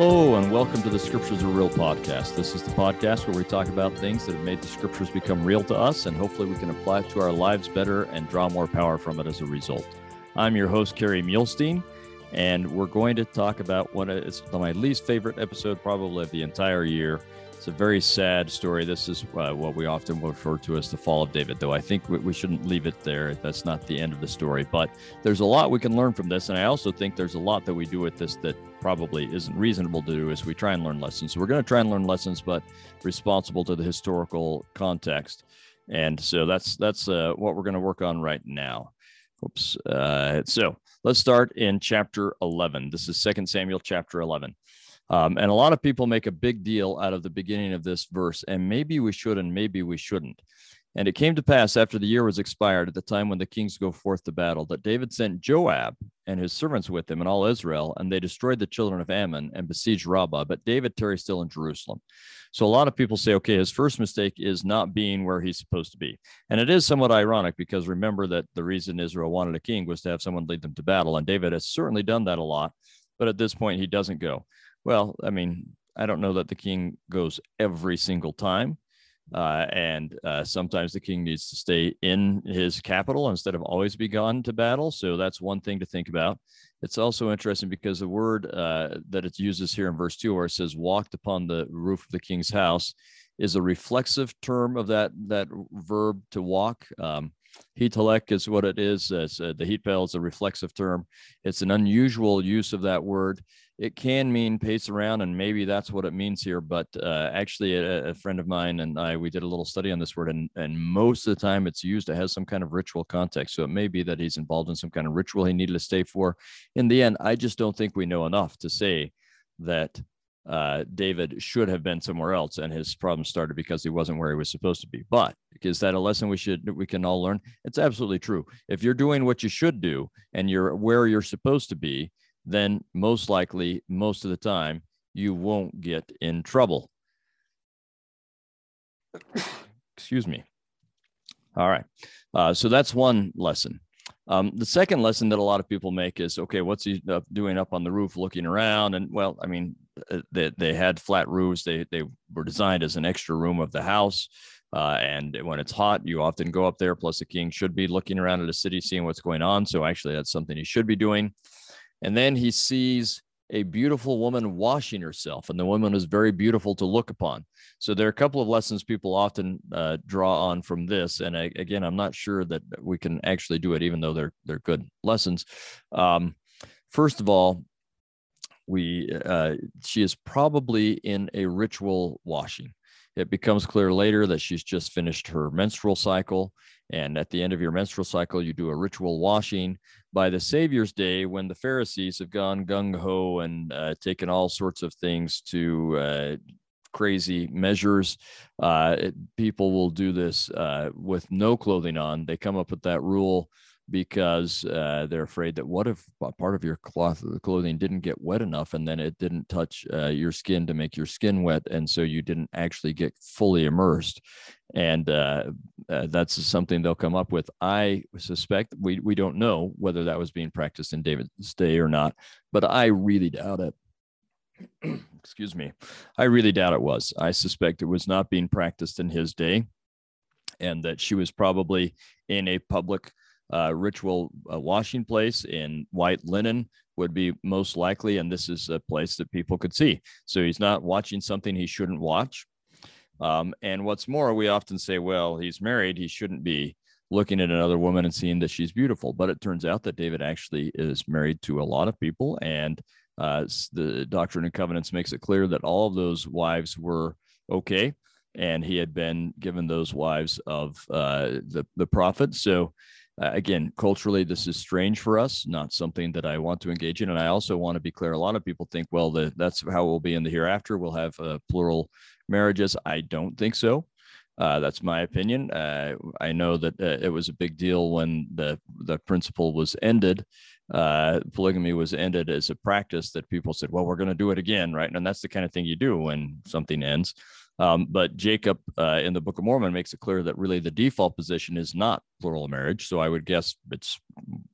Hello, and welcome to the Scriptures Are Real podcast. This is the podcast where we talk about things that have made the Scriptures become real to us, and hopefully we can apply it to our lives better and draw more power from it as a result. I'm your host, Kerry Muhlestein, and we're going to talk about one of my least favorite episode, probably of the entire year. A very sad story. This is uh, what we often refer to as the fall of David, though I think we, we shouldn't leave it there. That's not the end of the story, but there's a lot we can learn from this. And I also think there's a lot that we do with this that probably isn't reasonable to do as we try and learn lessons. So we're going to try and learn lessons, but responsible to the historical context. And so that's that's uh, what we're going to work on right now. Oops. Uh, so let's start in chapter 11. This is Second Samuel chapter 11. Um, and a lot of people make a big deal out of the beginning of this verse, and maybe we should and maybe we shouldn't. And it came to pass after the year was expired, at the time when the kings go forth to battle, that David sent Joab and his servants with him and all Israel, and they destroyed the children of Ammon and besieged Rabbah. But David tarried still in Jerusalem. So a lot of people say, okay, his first mistake is not being where he's supposed to be. And it is somewhat ironic because remember that the reason Israel wanted a king was to have someone lead them to battle. And David has certainly done that a lot. But at this point, he doesn't go. Well, I mean, I don't know that the king goes every single time. Uh, and uh, sometimes the king needs to stay in his capital instead of always be gone to battle. So that's one thing to think about. It's also interesting because the word uh, that it uses here in verse two, where it says "walked upon the roof of the king's house," is a reflexive term of that that verb to walk. Um, Hetelek is what it is. Uh, the hitpael is a reflexive term. It's an unusual use of that word it can mean pace around, and maybe that's what it means here. But uh, actually, a, a, friend of mine and I we did a little study on this word, and and most of the time it's used. It has some kind of ritual context, so it may be that he's involved in some kind of ritual he needed to stay for. In the end, I just don't think we know enough to say that uh, David should have been somewhere else, and his problem started because he wasn't where he was supposed to be. But is that a lesson we should we can all learn? It's absolutely true. If you're doing what you should do and you're where you're supposed to be, then most likely, most of the time, you won't get in trouble. Excuse me. All right. Uh, so that's one lesson. Um, the second lesson that a lot of people make is okay, what's he uh, doing up on the roof looking around? And well, I mean, uh, they, they had flat roofs, they, they were designed as an extra room of the house. Uh, and when it's hot, you often go up there. Plus, the king should be looking around at the city, seeing what's going on. So, actually, that's something he should be doing. And then he sees a beautiful woman washing herself, and the woman is very beautiful to look upon. So there are a couple of lessons people often uh, draw on from this. And I, again, I'm not sure that we can actually do it, even though they're they're good lessons. Um, first of all, we uh, she is probably in a ritual washing. It becomes clear later that she's just finished her menstrual cycle. And at the end of your menstrual cycle, you do a ritual washing. By the Savior's Day, when the Pharisees have gone gung ho and uh, taken all sorts of things to uh, crazy measures, uh, it, people will do this uh, with no clothing on. They come up with that rule because uh, they're afraid that what if part of your cloth clothing didn't get wet enough and then it didn't touch uh, your skin to make your skin wet and so you didn't actually get fully immersed. And uh, uh that's something they'll come up with. I suspect we, we don't know whether that was being practiced in david's day or not but i really doubt it. Excuse me. I really doubt it was. I suspect it was not being practiced in his day and that she was probably in a public uh, ritual uh, washing place in white linen would be most likely. And this is a place that people could see. So he's not watching something he shouldn't watch. Um, and what's more, we often say, well, he's married. He shouldn't be looking at another woman and seeing that she's beautiful. But it turns out that David actually is married to a lot of people. And uh, the Doctrine and Covenants makes it clear that all of those wives were okay. And he had been given those wives of uh, the, the prophet. So uh, again, culturally, this is strange for us, not something that I want to engage in. And I also want to be clear a lot of people think, well, the, that's how we'll be in the hereafter. We'll have uh, plural marriages. I don't think so. Uh, that's my opinion. Uh, I know that uh, it was a big deal when the the principle was ended. Polygamy was ended as a practice that people said, "Well, we're going to do it again," right? And that's the kind of thing you do when something ends. Um, but Jacob uh, in the Book of Mormon makes it clear that really the default position is not plural marriage. So I would guess it's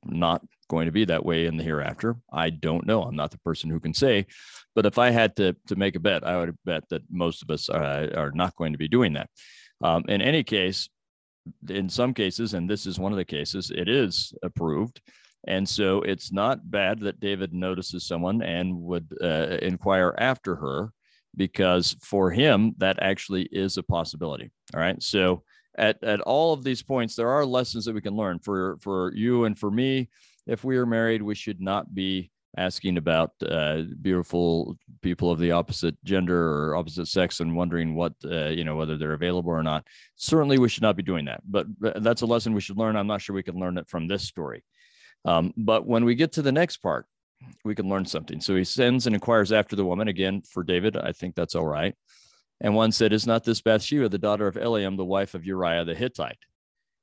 not going to be that way in the hereafter. I don't know. I'm not the person who can say, but if I had to to make a bet, I would bet that most of us are, are not going to be doing that. Um, in any case, in some cases, and this is one of the cases, it is approved. And so it's not bad that David notices someone and would uh, inquire after her because for him, that actually is a possibility. All right. So at, at all of these points, there are lessons that we can learn for, for you and for me. If we are married, we should not be asking about uh, beautiful people of the opposite gender or opposite sex and wondering what uh, you know whether they're available or not certainly we should not be doing that but that's a lesson we should learn i'm not sure we can learn it from this story um, but when we get to the next part we can learn something so he sends and inquires after the woman again for david i think that's all right and one said is not this bathsheba the daughter of eliam the wife of uriah the hittite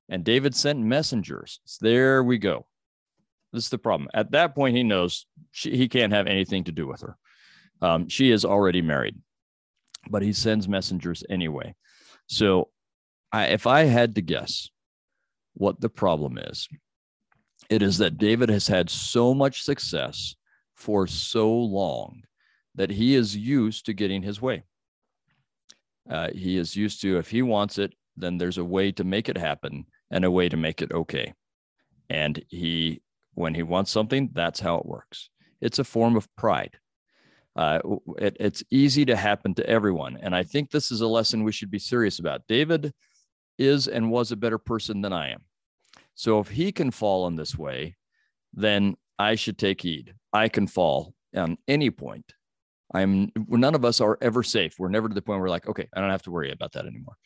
and david sent messengers there we go this is the problem. At that point, he knows she, he can't have anything to do with her. Um, she is already married, but he sends messengers anyway. So, I, if I had to guess what the problem is, it is that David has had so much success for so long that he is used to getting his way. Uh, he is used to, if he wants it, then there's a way to make it happen and a way to make it okay. And he when he wants something, that's how it works. It's a form of pride. Uh, it, it's easy to happen to everyone. And I think this is a lesson we should be serious about. David is and was a better person than I am. So if he can fall in this way, then I should take heed. I can fall on any point. I'm none of us are ever safe. We're never to the point where we're like, okay, I don't have to worry about that anymore.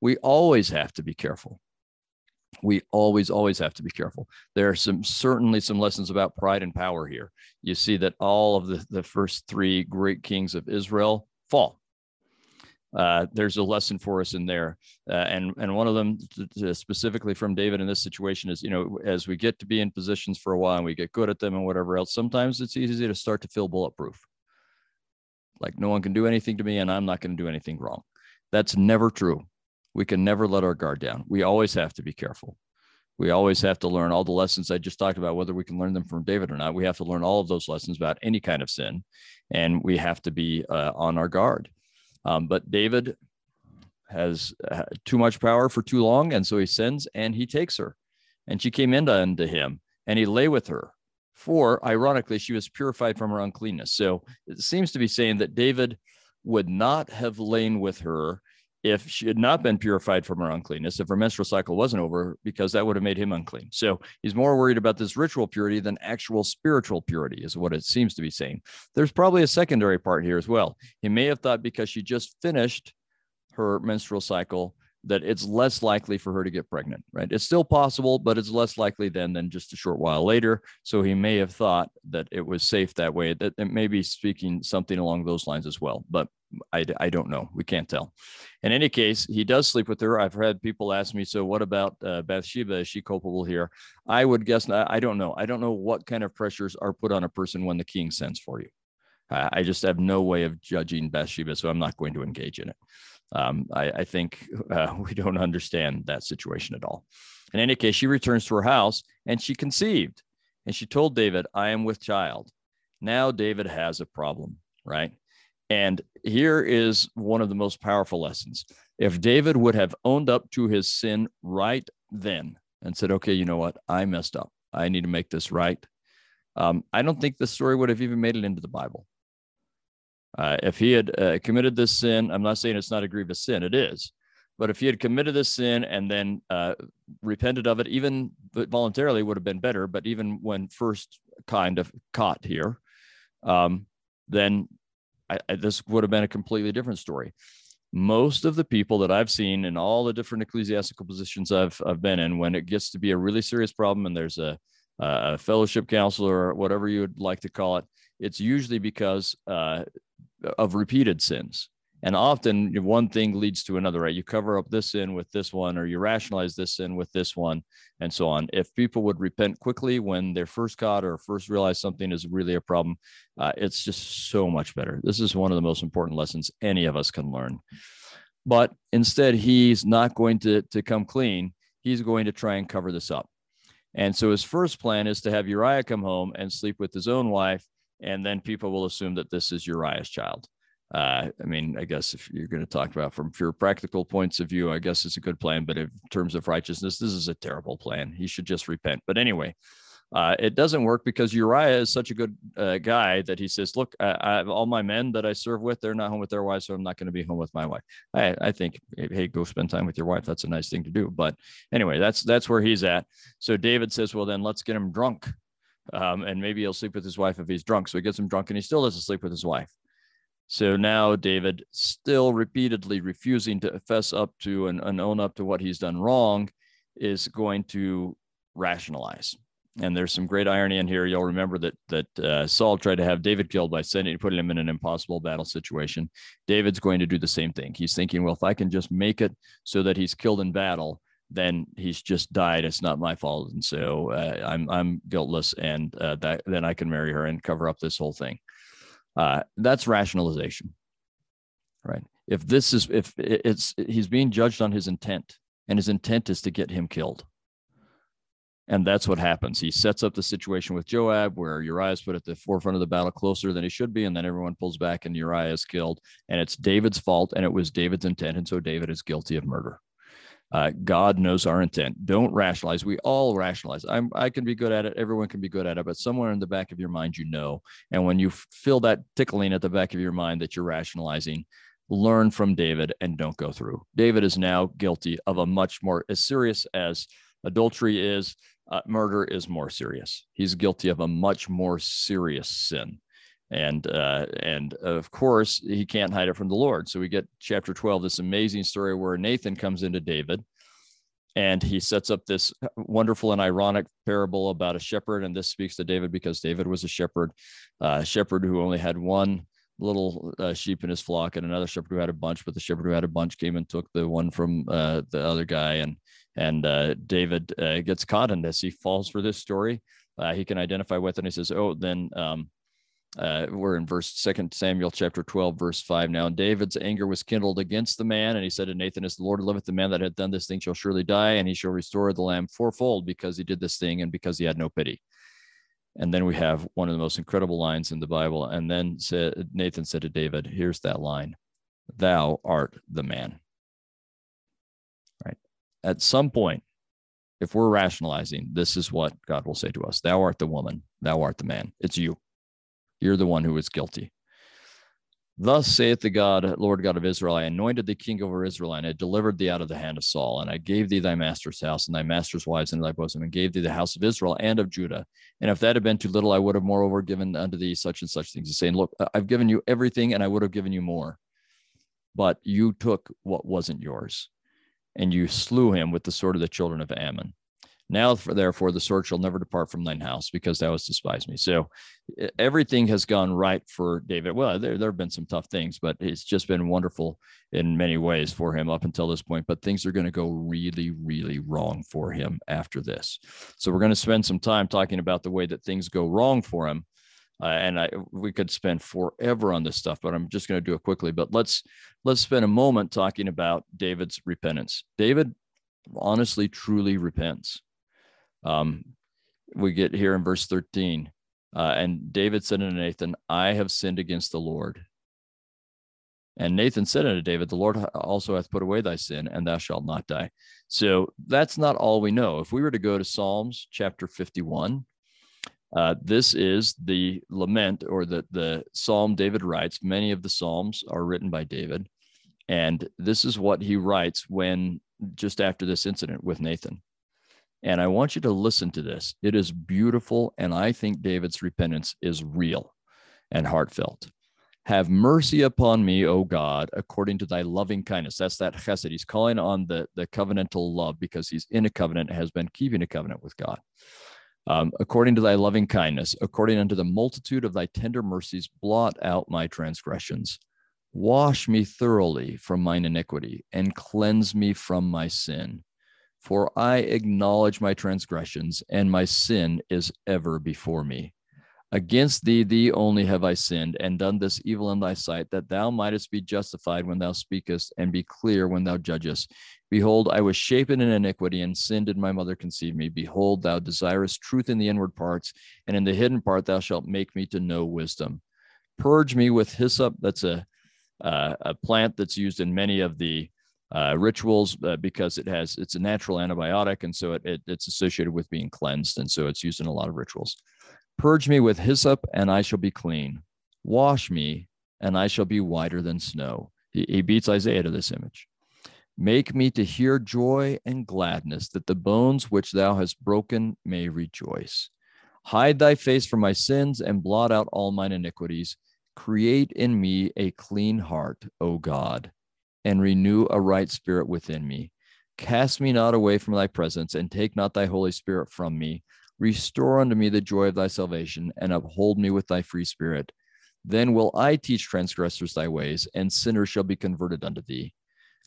We always have to be careful we always always have to be careful there are some certainly some lessons about pride and power here you see that all of the, the first three great kings of israel fall uh, there's a lesson for us in there uh, and and one of them specifically from david in this situation is you know as we get to be in positions for a while and we get good at them and whatever else sometimes it's easy to start to feel bulletproof like no one can do anything to me and i'm not going to do anything wrong that's never true we can never let our guard down. We always have to be careful. We always have to learn all the lessons I just talked about, whether we can learn them from David or not. We have to learn all of those lessons about any kind of sin, and we have to be uh, on our guard. Um, but David has uh, too much power for too long, and so he sends and he takes her, and she came in unto him, and he lay with her. For ironically, she was purified from her uncleanness. So it seems to be saying that David would not have lain with her if she had not been purified from her uncleanness, if her menstrual cycle wasn't over, because that would have made him unclean. So he's more worried about this ritual purity than actual spiritual purity, is what it seems to be saying. There's probably a secondary part here as well. He may have thought because she just finished her menstrual cycle that it's less likely for her to get pregnant, right? It's still possible, but it's less likely then than just a short while later. So he may have thought that it was safe that way. That it may be speaking something along those lines as well. But I, I don't know. We can't tell. In any case, he does sleep with her. I've had people ask me, so what about uh, Bathsheba? Is she culpable here? I would guess, I don't know. I don't know what kind of pressures are put on a person when the king sends for you. I just have no way of judging Bathsheba, so I'm not going to engage in it. Um, I, I, think uh, we don't understand that situation at all. In any case, she returns to her house and she conceived, and she told David, I am with child. Now David has a problem, right? And here is one of the most powerful lessons. If David would have owned up to his sin right then and said, okay, you know what? I messed up. I need to make this right. Um, I don't think the story would have even made it into the Bible. Uh, if he had uh, committed this sin, I'm not saying it's not a grievous sin, it is. But if he had committed this sin and then uh, repented of it, even voluntarily, would have been better. But even when first kind of caught here, um, then I, I, this would have been a completely different story. Most of the people that I've seen in all the different ecclesiastical positions I've, I've been in, when it gets to be a really serious problem and there's a, a fellowship counselor or whatever you would like to call it, it's usually because uh, of repeated sins. And often one thing leads to another right? You cover up this sin with this one or you rationalize this sin with this one and so on. If people would repent quickly when they're first caught or first realize something is really a problem uh, it's just so much better. This is one of the most important lessons any of us can learn. But instead he's not going to to come clean. He's going to try and cover this up. And so his first plan is to have Uriah come home and sleep with his own wife, and then people will assume that this is Uriah's child. Uh, I mean, I guess if you're going to talk about from pure practical points of view, I guess it's a good plan. But in terms of righteousness, this is a terrible plan. He should just repent. But anyway, uh, it doesn't work because Uriah is such a good uh, guy that he says, "Look, I, I, have all my men that I serve with; they're not home with their wives, so I'm not going to be home with my wife." I, I think, hey, go spend time with your wife. That's a nice thing to do. But anyway, that's that's where he's at. So David says, "Well, then let's get him drunk, um, and maybe he'll sleep with his wife if he's drunk." So he gets him drunk, and he still doesn't sleep with his wife. So now David, still repeatedly refusing to fess up to and, and own up to what he's done wrong, is going to rationalize and there's some great irony in here. You'll remember that that uh, Saul tried to have David killed by sending putting him in an impossible battle situation. David's going to do the same thing. He's thinking, well, if I can just make it so that he's killed in battle, then he's just died. It's not my fault, and so uh, I'm I'm guiltless, and uh, that then I can marry her and cover up this whole thing. Uh, that's rationalization, right? If this is if it's he's being judged on his intent, and his intent is to get him killed and that's what happens. He sets up the situation with Joab where Uriah is put at the forefront of the battle closer than he should be. And then everyone pulls back and Uriah is killed. And it's David's fault and it was David's intent. And so David is guilty of murder. Uh, God knows our intent. Don't rationalize. We all rationalize. I'm, I can be good at it. Everyone can be good at it. But somewhere in the back of your mind, you know. And when you feel that tickling at the back of your mind that you're rationalizing, learn from David and don't go through. David is now guilty of a much more as serious as adultery is uh, murder is more serious. He's guilty of a much more serious sin. And uh, and of course he can't hide it from the Lord. So we get chapter 12, this amazing story where Nathan comes into David and he sets up this wonderful and ironic parable about a shepherd. And this speaks to David because David was a shepherd, uh, shepherd who only had one little uh, sheep in his flock and another shepherd who had a bunch, but the shepherd who had a bunch came and took the one from uh, the other guy. And and uh, David uh, gets caught in this. He falls for this story. Uh, he can identify with it. And he says, "Oh, then um, uh, we're in verse Second Samuel chapter twelve, verse five. Now, and David's anger was kindled against the man, and he said to Nathan, "As the Lord liveth, the man that had done this thing shall surely die, and he shall restore the lamb fourfold because he did this thing and because he had no pity." And then we have one of the most incredible lines in the Bible. And then said, Nathan said to David, "Here's that line: Thou art the man." Right. At some point, if we're rationalizing, this is what God will say to us Thou art the woman, thou art the man. It's you. You're the one who is guilty. Thus saith the God, Lord God of Israel, I anointed thee king over Israel, and I delivered thee out of the hand of Saul, and I gave thee thy master's house and thy master's wives in thy bosom, and gave thee the house of Israel and of Judah. And if that had been too little, I would have moreover given unto thee such and such things. Saying, Look, I've given you everything, and I would have given you more. But you took what wasn't yours and you slew him with the sword of the children of Ammon. Now, for, therefore, the sword shall never depart from thine house because thou hast despised me. So everything has gone right for David. Well, there, there have been some tough things, but it's just been wonderful in many ways for him up until this point. But things are going to go really, really wrong for him after this. So we're going to spend some time talking about the way that things go wrong for him uh, and I we could spend forever on this stuff, but I'm just going to do it quickly. But let's let's spend a moment talking about David's repentance. David honestly, truly repents. Um, we get here in verse 13, uh, and David said unto Nathan, "I have sinned against the Lord." And Nathan said unto David, The Lord also hath put away thy sin, and thou shalt not die. So that's not all we know. If we were to go to Psalms chapter 51, uh, this is the lament or the, the psalm David writes. Many of the psalms are written by David. And this is what he writes when just after this incident with Nathan. And I want you to listen to this. It is beautiful. And I think David's repentance is real and heartfelt. Have mercy upon me, O God, according to thy loving kindness. That's that chesed. He's calling on the, the covenantal love because he's in a covenant, has been keeping a covenant with God. Um, according to thy loving kindness, according unto the multitude of thy tender mercies, blot out my transgressions. Wash me thoroughly from mine iniquity and cleanse me from my sin. For I acknowledge my transgressions, and my sin is ever before me. Against thee, thee only have I sinned, and done this evil in thy sight, that thou mightest be justified when thou speakest, and be clear when thou judgest. Behold, I was shapen in iniquity, and sin did my mother conceive me. Behold, thou desirest truth in the inward parts, and in the hidden part thou shalt make me to know wisdom. Purge me with hyssop. That's a uh, a plant that's used in many of the uh, rituals uh, because it has it's a natural antibiotic, and so it, it, it's associated with being cleansed, and so it's used in a lot of rituals. Purge me with hyssop, and I shall be clean. Wash me, and I shall be whiter than snow. He, he beats Isaiah to this image. Make me to hear joy and gladness, that the bones which thou hast broken may rejoice. Hide thy face from my sins and blot out all mine iniquities. Create in me a clean heart, O God, and renew a right spirit within me. Cast me not away from thy presence, and take not thy Holy Spirit from me. Restore unto me the joy of thy salvation, and uphold me with thy free spirit. Then will I teach transgressors thy ways, and sinners shall be converted unto thee.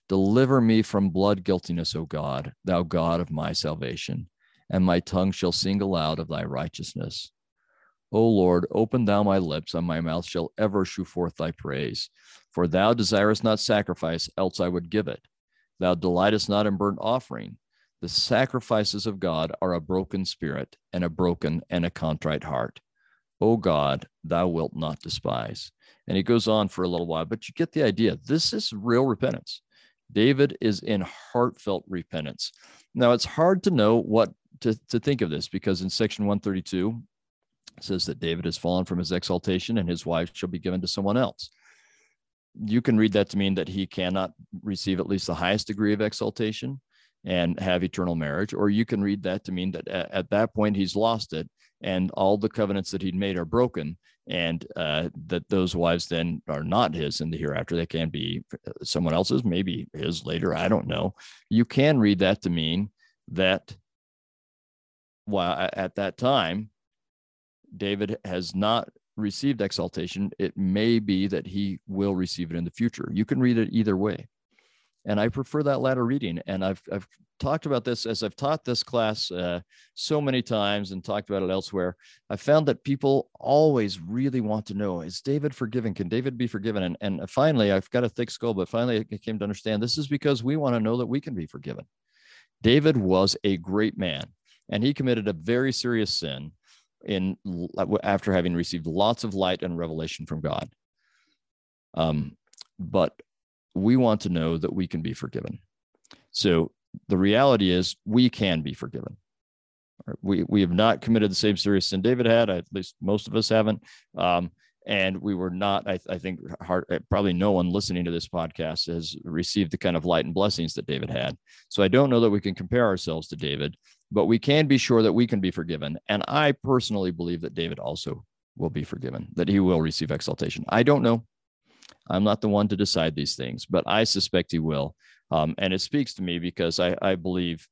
Deliver me from blood guiltiness, O God, thou God of my salvation, and my tongue shall sing aloud of thy righteousness. O Lord, open thou my lips, and my mouth shall ever shew forth thy praise. For thou desirest not sacrifice, else I would give it. Thou delightest not in burnt offering. The sacrifices of God are a broken spirit, and a broken and a contrite heart. O God, thou wilt not despise. And he goes on for a little while, but you get the idea. This is real repentance. David is in heartfelt repentance. Now, it's hard to know what to, to think of this because in section 132, says that David has fallen from his exaltation and his wife shall be given to someone else. You can read that to mean that he cannot receive at least the highest degree of exaltation and have eternal marriage, or you can read that to mean that at, at that point he's lost it and all the covenants that he'd made are broken and uh, that those wives then are not his in the hereafter they can be someone else's maybe his later i don't know you can read that to mean that while at that time david has not received exaltation it may be that he will receive it in the future you can read it either way and I prefer that latter reading. And I've I've talked about this as I've taught this class uh, so many times and talked about it elsewhere. I found that people always really want to know: Is David forgiven? Can David be forgiven? And and finally, I've got a thick skull, but finally I came to understand this is because we want to know that we can be forgiven. David was a great man, and he committed a very serious sin in after having received lots of light and revelation from God. Um, but we want to know that we can be forgiven. So the reality is we can be forgiven. We, we have not committed the same serious sin David had, at least most of us haven't. Um, and we were not, I, I think, hard, uh, probably no one listening to this podcast has received the kind of light and blessings that David had. So I don't know that we can compare ourselves to David, but we can be sure that we can be forgiven. And I personally believe that David also will be forgiven, that he will receive exaltation. I don't know. I'm not the one to decide these things, but I suspect he will. Um, and it speaks to me because I, I, believe,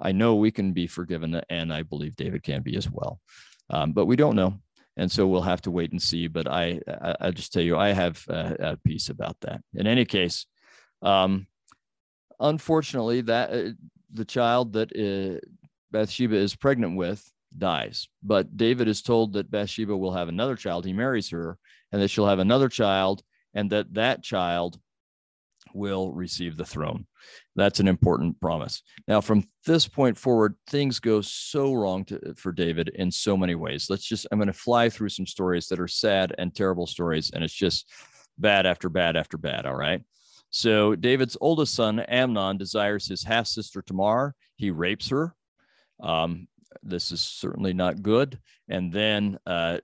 I know we can be forgiven, and I believe David can be as well. Um, but we don't know. And so we'll have to wait and see. But I, I, I just tell you, I have a, a peace about that. In any case, um, unfortunately, that uh, the child that uh, Bathsheba is pregnant with dies. But David is told that Bathsheba will have another child. He marries her, and that she'll have another child, and that that child will receive the throne. That's an important promise. Now, from this point forward, things go so wrong to, for David in so many ways. Let's just, I'm going to fly through some stories that are sad and terrible stories, and it's just bad after bad after bad. All right. So, David's oldest son, Amnon, desires his half sister Tamar. He rapes her. Um, this is certainly not good. And then uh,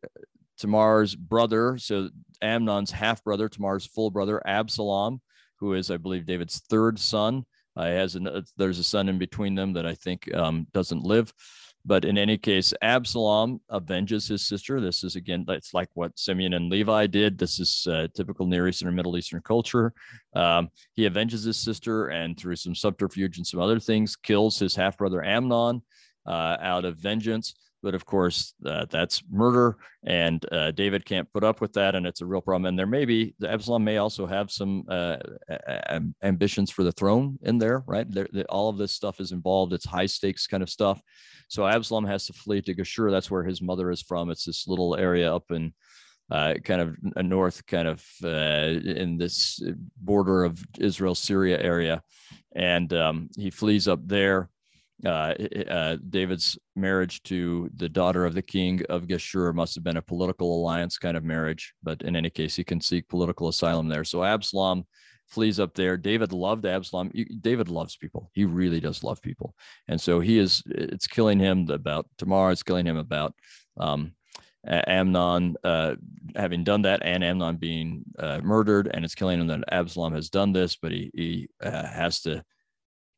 Tamar's brother, so Amnon's half brother, Tamar's full brother, Absalom, who is, I believe, David's third son. Uh, has an, there's a son in between them that I think um, doesn't live. But in any case, Absalom avenges his sister. This is again, it's like what Simeon and Levi did. This is uh, typical Near Eastern or Middle Eastern culture. Um, he avenges his sister and through some subterfuge and some other things, kills his half brother Amnon uh, out of vengeance. but of course uh, that's murder, and uh, David can't put up with that, and it's a real problem. And there may be the Absalom may also have some uh, ambitions for the throne in there, right? There, all of this stuff is involved. It's high stakes kind of stuff. So Absalom has to flee to Geshur. That's where his mother is from. It's this little area up in uh, kind of a north, kind of uh, in this border of Israel Syria area, and um, he flees up there. Uh, uh, David's marriage to the daughter of the king of Geshur must have been a political alliance kind of marriage, but in any case, he can seek political asylum there. So Absalom flees up there. David loved Absalom. David loves people. He really does love people, and so he is. It's killing him about Tamar. It's killing him about um, Amnon uh, having done that and Amnon being uh, murdered, and it's killing him that Absalom has done this, but he, he uh, has to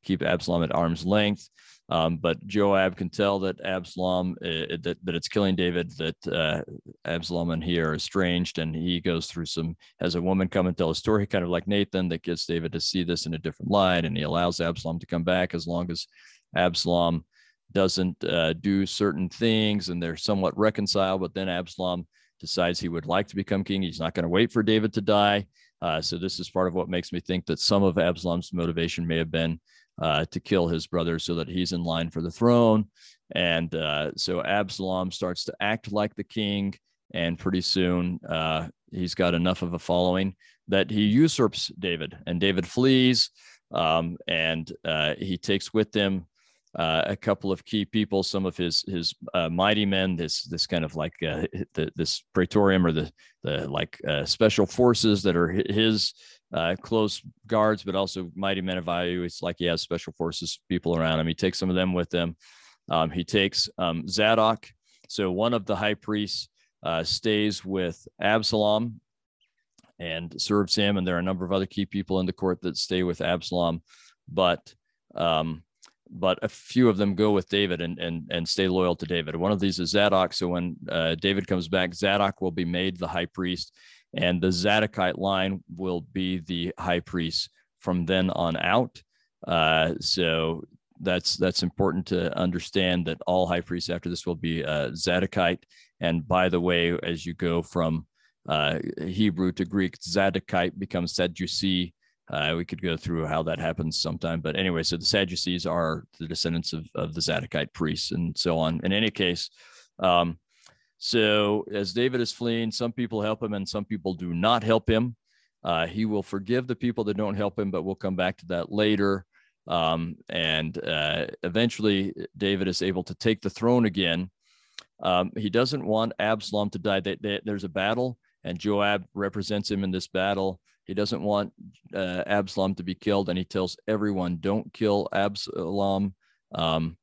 keep Absalom at arm's length. Um, but Joab can tell that Absalom uh, that that it's killing David. That uh, Absalom and he are estranged, and he goes through some has a woman come and tell a story, kind of like Nathan, that gets David to see this in a different light, and he allows Absalom to come back as long as Absalom doesn't uh, do certain things and they're somewhat reconciled. But then Absalom decides he would like to become king. He's not going to wait for David to die. Uh, so this is part of what makes me think that some of Absalom's motivation may have been uh, to kill his brother so that he's in line for the throne. And uh, so Absalom starts to act like the king, and pretty soon uh, he's got enough of a following that he usurps David, and David flees. Um, and uh, he takes with him uh, a couple of key people, some of his his uh, mighty men, this this kind of like the, this praetorium or the the like special forces that are his uh, close guards, but also mighty men of value. It's like he has special forces people around him. He takes some of them with him. Um, he takes um, Zadok. So one of the high priests uh, stays with Absalom and serves him, and there are a number of other key people in the court that stay with Absalom, but um, but a few of them go with David and and and stay loyal to David. One of these is Zadok. So when uh, David comes back, Zadok will be made the high priest, and the Zadokite line will be the high priest from then on out. Uh, so that's that's important to understand that all high priests after this will be uh, Zadokite. And by the way, as you go from uh, Hebrew to Greek, Zadokite becomes Sadducee uh, we could go through how that happens sometime. But anyway, so the Sadducees are the descendants of, of the Zadokite priests and so on. In any case, um, so as David is fleeing, some people help him and some people do not help him. Uh, he will forgive the people that don't help him, but we'll come back to that later. Um, and uh, eventually, David is able to take the throne again. Um, he doesn't want Absalom to die. They, they, there's a battle, and Joab represents him in this battle. He doesn't want uh, Absalom to be killed, and he tells everyone, "Don't kill Absalom." Um,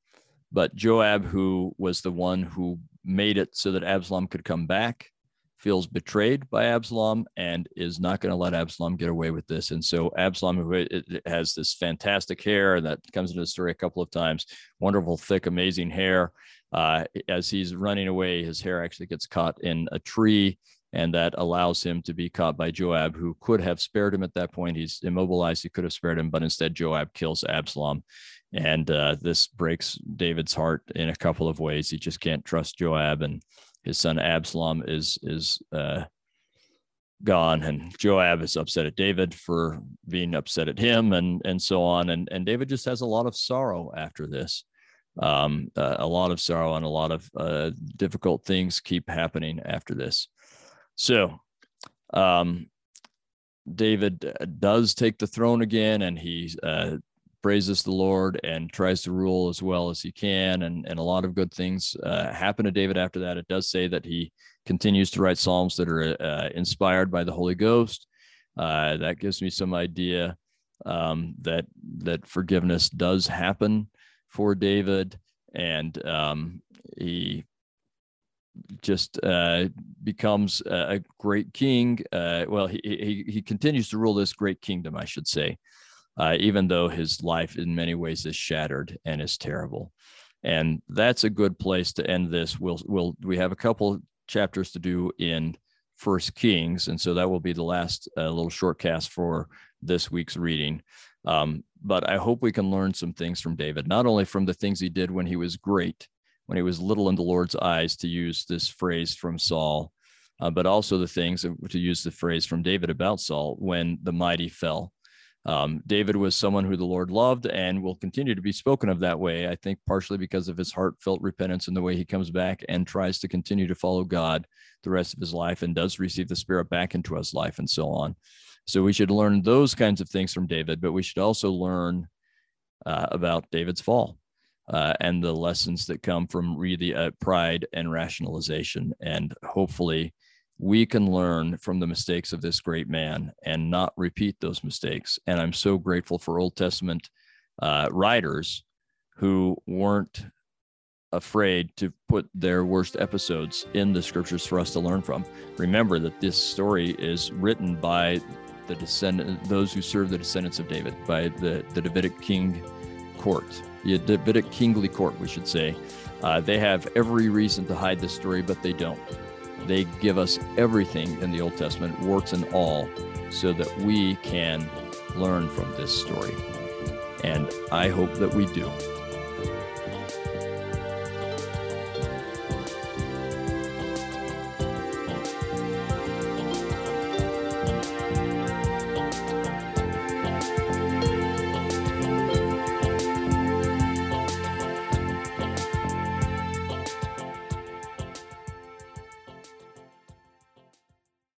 but Joab, who was the one who made it so that Absalom could come back, feels betrayed by Absalom and is not going to let Absalom get away with this. And so Absalom, has this fantastic hair that comes into the story a couple of times, wonderful, thick, amazing hair. Uh, as he's running away, his hair actually gets caught in a tree and that allows him to be caught by Joab, who could have spared him at that point. He's immobilized; he could have spared him, but instead Joab kills Absalom, and uh, this breaks David's heart in a couple of ways. He just can't trust Joab, and his son Absalom is is uh, gone, and Joab is upset at David for being upset at him, and and so on, and and David just has a lot of sorrow after this. Um, uh, a lot of sorrow and a lot of uh, difficult things keep happening after this. So, um, David uh, does take the throne again, and he uh, praises the Lord and tries to rule as well as he can. And, and a lot of good things uh, happen to David after that. It does say that he continues to write psalms that are uh, inspired by the Holy Ghost. Uh, that gives me some idea um, that that forgiveness does happen for David, and um, he just uh, becomes a great king. Uh, well, he, he, he continues to rule this great kingdom, I should say, uh, even though his life in many ways is shattered and is terrible. And that's a good place to end this. We'll, we'll, we have a couple chapters to do in First Kings, and so that will be the last uh, little short cast for this week's reading. Um, but I hope we can learn some things from David, not only from the things he did when he was great, when he was little in the Lord's eyes, to use this phrase from Saul, uh, but also the things to use the phrase from David about Saul when the mighty fell. Um, David was someone who the Lord loved and will continue to be spoken of that way. I think partially because of his heartfelt repentance and the way he comes back and tries to continue to follow God the rest of his life and does receive the Spirit back into his life and so on. So we should learn those kinds of things from David, but we should also learn uh, about David's fall uh, and the lessons that come from really uh, pride and rationalization. And hopefully, we can learn from the mistakes of this great man and not repeat those mistakes. And I'm so grateful for Old Testament uh, writers who weren't afraid to put their worst episodes in the scriptures for us to learn from. Remember that this story is written by the descendant, those who serve the descendants of David, by the, the Davidic king court, the Davidic kingly court, we should say. Uh, they have every reason to hide this story, but they don't. They give us everything in the Old Testament, warts and all, so that we can learn from this story. And I hope that we do.